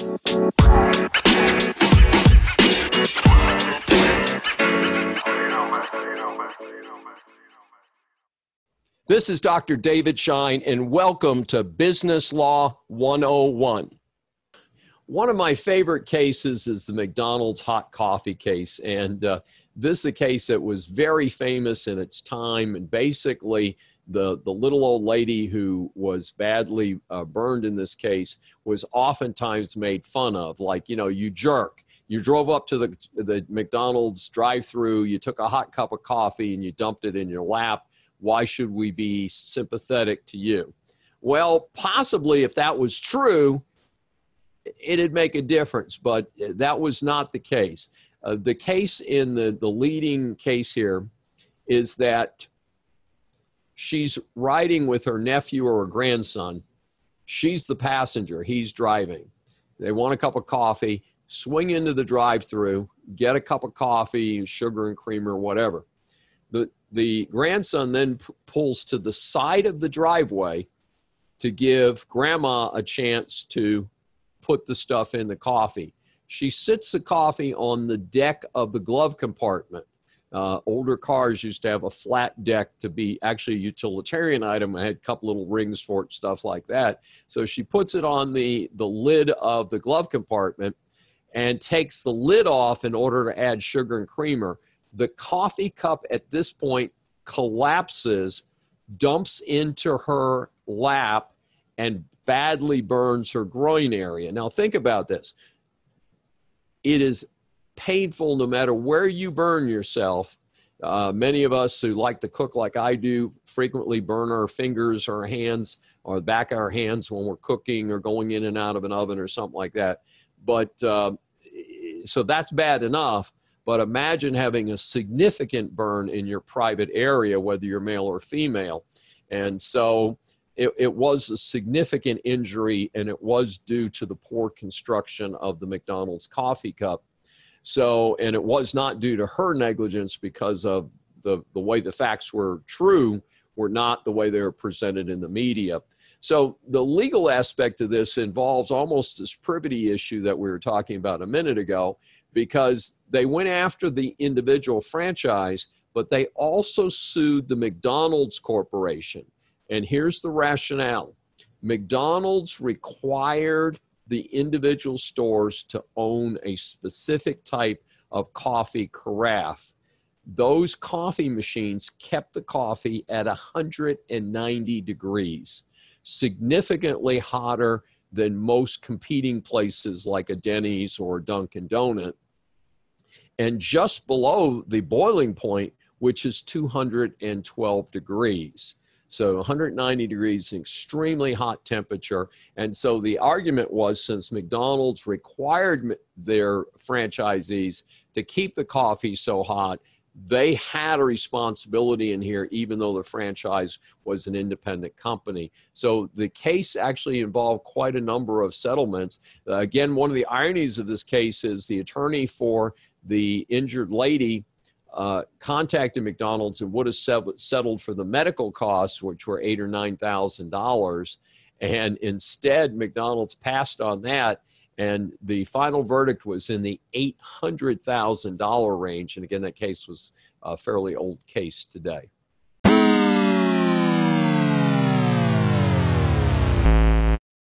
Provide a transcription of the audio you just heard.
This is Dr. David Shine, and welcome to Business Law 101. One of my favorite cases is the McDonald's hot coffee case, and uh, this is a case that was very famous in its time. And basically, the, the little old lady who was badly uh, burned in this case was oftentimes made fun of, like, you know, you jerk. You drove up to the, the McDonald's drive through, you took a hot cup of coffee, and you dumped it in your lap why should we be sympathetic to you? Well, possibly if that was true, it'd make a difference, but that was not the case. Uh, the case in the, the leading case here is that she's riding with her nephew or her grandson. She's the passenger, he's driving. They want a cup of coffee, swing into the drive through, get a cup of coffee, sugar and cream or whatever. The, the grandson then p- pulls to the side of the driveway to give grandma a chance to put the stuff in the coffee. She sits the coffee on the deck of the glove compartment. Uh, older cars used to have a flat deck to be actually a utilitarian item. I had a couple little rings for it, stuff like that. So she puts it on the, the lid of the glove compartment and takes the lid off in order to add sugar and creamer. The coffee cup at this point collapses, dumps into her lap, and badly burns her groin area. Now, think about this. It is painful no matter where you burn yourself. Uh, many of us who like to cook like I do frequently burn our fingers or hands or the back of our hands when we're cooking or going in and out of an oven or something like that. But uh, so that's bad enough. But imagine having a significant burn in your private area, whether you're male or female. And so it, it, was a significant injury, and it was due to the poor construction of the McDonald's coffee cup. So, and it was not due to her negligence because of the, the way the facts were true, were not the way they were presented in the media. So, the legal aspect of this involves almost this privity issue that we were talking about a minute ago because they went after the individual franchise, but they also sued the McDonald's Corporation. And here's the rationale McDonald's required the individual stores to own a specific type of coffee carafe. Those coffee machines kept the coffee at 190 degrees, significantly hotter than most competing places like a Denny's or Dunkin' Donut. And just below the boiling point, which is 212 degrees. So 190 degrees, extremely hot temperature. And so the argument was since McDonald's required their franchisees to keep the coffee so hot, they had a responsibility in here, even though the franchise was an independent company. So the case actually involved quite a number of settlements. Again, one of the ironies of this case is the attorney for the injured lady uh, contacted McDonald's and would have settled for the medical costs, which were eight or nine thousand dollars, and instead McDonald's passed on that and the final verdict was in the $800,000 range. And again, that case was a fairly old case today.